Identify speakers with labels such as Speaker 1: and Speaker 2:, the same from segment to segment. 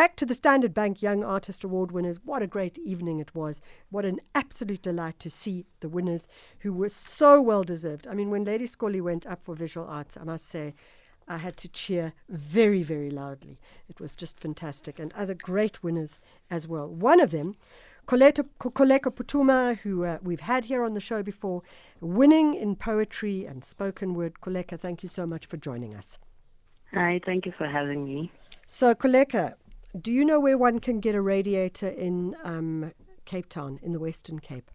Speaker 1: back to the Standard Bank Young Artist Award winners. What a great evening it was. What an absolute delight to see the winners who were so well deserved. I mean, when Lady Skollie went up for visual arts, I must say, I had to cheer very, very loudly. It was just fantastic. And other great winners as well. One of them, Koleka, Putuma, who uh, we've had here on the show before, winning in poetry and spoken word. Koleka, thank you so much for joining us.
Speaker 2: Hi, thank you for having me.
Speaker 1: So, Koleka, do you know where one can get a radiator in um, Cape Town, in the Western Cape?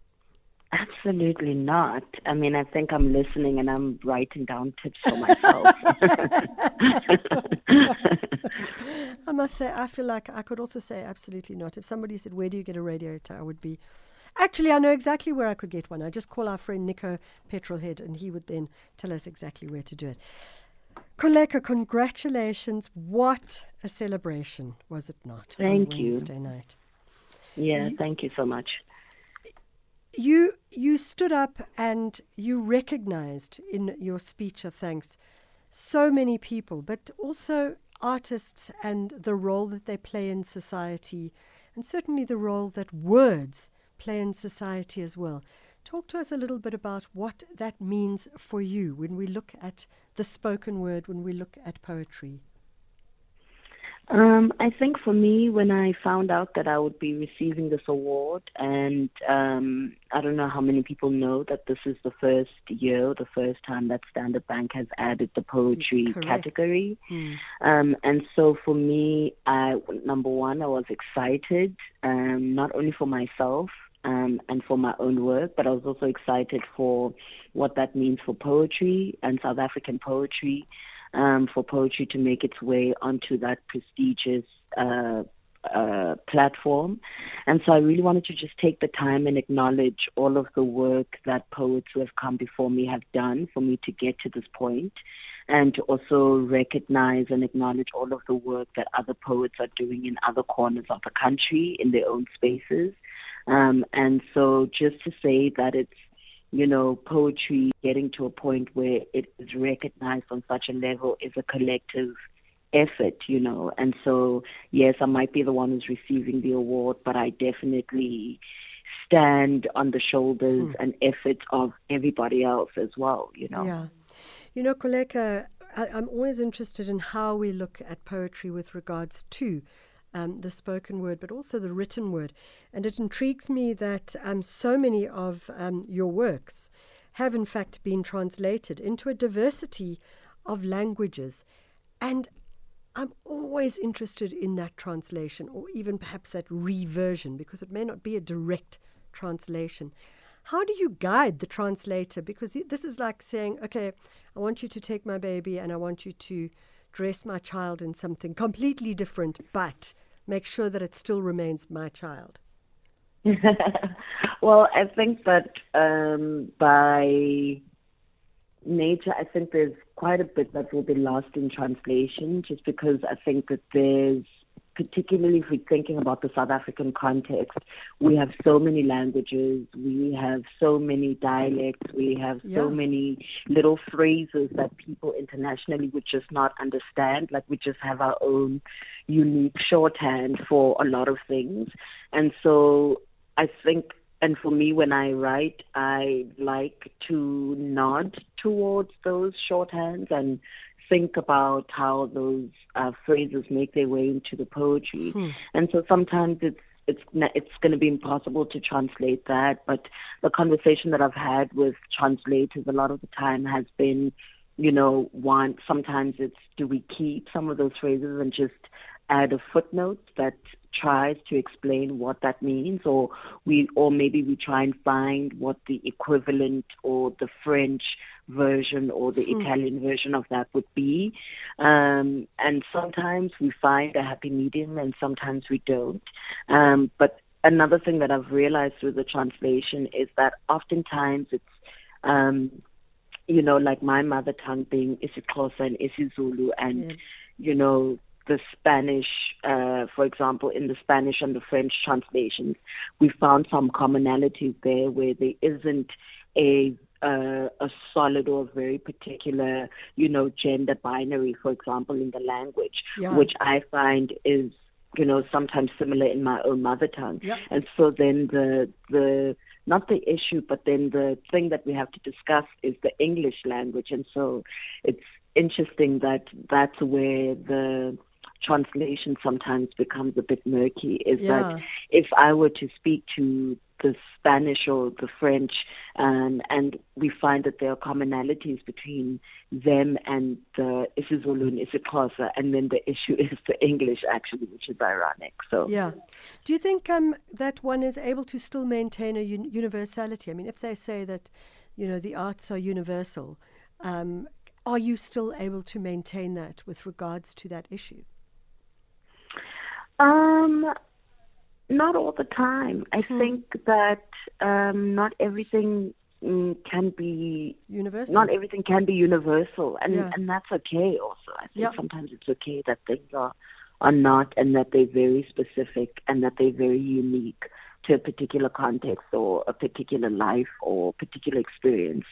Speaker 2: Absolutely not. I mean, I think I'm listening and I'm writing down tips for myself.
Speaker 1: I must say, I feel like I could also say absolutely not. If somebody said, Where do you get a radiator? I would be. Actually, I know exactly where I could get one. I just call our friend Nico Petrolhead and he would then tell us exactly where to do it. Koleka, congratulations. What a celebration, was it not?
Speaker 2: Thank you.
Speaker 1: Wednesday night.
Speaker 2: Yeah, you, thank you so much.
Speaker 1: You you stood up and you recognized in your speech of thanks so many people, but also artists and the role that they play in society, and certainly the role that words play in society as well. Talk to us a little bit about what that means for you when we look at the spoken word, when we look at poetry.
Speaker 2: Um, I think for me, when I found out that I would be receiving this award, and um, I don't know how many people know that this is the first year, the first time that Standard Bank has added the poetry
Speaker 1: Correct.
Speaker 2: category.
Speaker 1: Hmm.
Speaker 2: Um, and so for me, I, number one, I was excited, um, not only for myself, um, and for my own work, but I was also excited for what that means for poetry and South African poetry, um, for poetry to make its way onto that prestigious uh, uh, platform. And so I really wanted to just take the time and acknowledge all of the work that poets who have come before me have done for me to get to this point and to also recognize and acknowledge all of the work that other poets are doing in other corners of the country in their own spaces. Um, and so just to say that it's, you know, poetry getting to a point where it is recognized on such a level is a collective effort, you know. And so, yes, I might be the one who's receiving the award, but I definitely stand on the shoulders hmm. and efforts of everybody else as well, you know.
Speaker 1: Yeah. You know, Koleka, I, I'm always interested in how we look at poetry with regards to um, the spoken word, but also the written word. And it intrigues me that um, so many of um, your works have, in fact, been translated into a diversity of languages. And I'm always interested in that translation, or even perhaps that reversion, because it may not be a direct translation. How do you guide the translator? Because this is like saying, okay, I want you to take my baby and I want you to dress my child in something completely different, but make sure that it still remains my child?
Speaker 2: well, I think that um, by nature, I think there's quite a bit that will be lost in translation just because I think that there's particularly if we're thinking about the South African context, we have so many languages, we have so many dialects, we have yeah. so many little phrases that people internationally would just not understand. Like we just have our own unique shorthand for a lot of things. And so I think and for me, when I write, I like to nod towards those shorthands and think about how those uh, phrases make their way into the poetry. Hmm. And so sometimes it's it's it's going to be impossible to translate that. But the conversation that I've had with translators a lot of the time has been, you know, one sometimes it's do we keep some of those phrases and just add a footnote that tries to explain what that means or we or maybe we try and find what the equivalent or the French version or the hmm. Italian version of that would be. Um, and sometimes we find a happy medium and sometimes we don't. Um, but another thing that I've realized through the translation is that oftentimes it's, um, you know, like my mother tongue being isiXhosa and isiZulu and, yeah. you know, the Spanish, uh, for example, in the Spanish and the French translations, we found some commonalities there where there isn't a uh, a solid or very particular, you know, gender binary, for example, in the language, yeah. which I find is you know, sometimes similar in my own mother tongue.
Speaker 1: Yeah.
Speaker 2: And so then the the not the issue, but then the thing that we have to discuss is the English language. And so it's interesting that that's where the translation sometimes becomes a bit murky. Is
Speaker 1: Yeah.
Speaker 2: that if I were to speak to the Spanish or the French, um, and we find that there are commonalities between them and the isiZulu and isiXhosa, and then the issue is the English actually, which is ironic. So
Speaker 1: Yeah. Do you think um, that one is able to still maintain a un- universality? I mean, if they say that, you know, the arts are universal, um, are you still able to maintain that with regards to that issue?
Speaker 2: Um, not all the time. I
Speaker 1: Hmm.
Speaker 2: think that um, not everything mm, can be
Speaker 1: Universal?
Speaker 2: not everything can be universal, and
Speaker 1: Yeah.
Speaker 2: and that's okay. Also, I think
Speaker 1: Yeah.
Speaker 2: sometimes it's okay that things are are not, and that they're very specific, and that they're very unique to a particular context or a particular life or particular experience.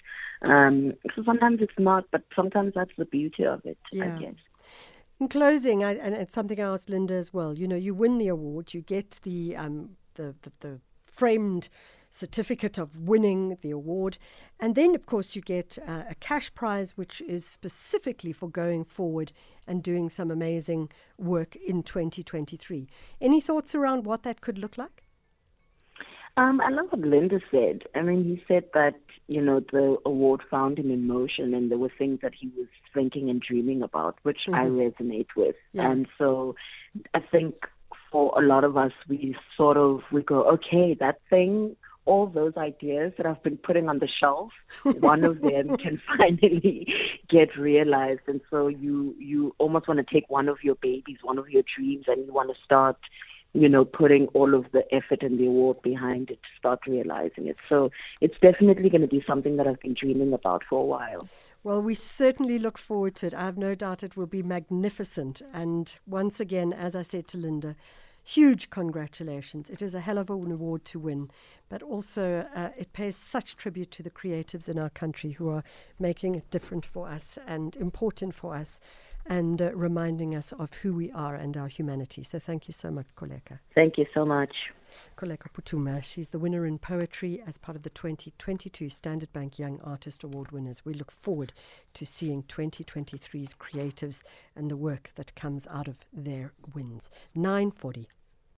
Speaker 2: Um, so sometimes it's not, but sometimes that's the beauty of it.
Speaker 1: Yeah.
Speaker 2: I guess.
Speaker 1: In closing, I, and it's something I asked Linda as well. You know, you win the award, you get the um, the, the, the framed certificate of winning the award, and then of course you get uh, a cash prize, which is specifically for going forward and doing some amazing work in 2023. Any thoughts around what that could look like?
Speaker 2: Um, I love what Linda said. I mean, he said that, you know, the award found him in motion and there were things that he was thinking and dreaming about, which I resonate with.
Speaker 1: Yeah.
Speaker 2: And so I think for a lot of us, we sort of, we go, okay, that thing, all those ideas that I've been putting on the shelf, one of them can finally get realized. And so you, you almost want to take one of your babies, one of your dreams, and you want to start you know, putting all of the effort and the award behind it to start realizing it. So it's definitely going to be something that I've been dreaming about for a while.
Speaker 1: Well, we certainly look forward to it. I have no doubt it will be magnificent. And once again, as I said to Linda, huge congratulations. It is a hell of an award to win, but also uh, it pays such tribute to the creatives in our country who are making it different for us and important for us and uh, reminding us of who we are and our humanity. So thank you so much, Koleka.
Speaker 2: Thank you so much.
Speaker 1: Koleka Putuma. She's the winner in poetry as part of the 2022 Standard Bank Young Artist Award winners. We look forward to seeing 2023's creatives and the work that comes out of their wins. 940.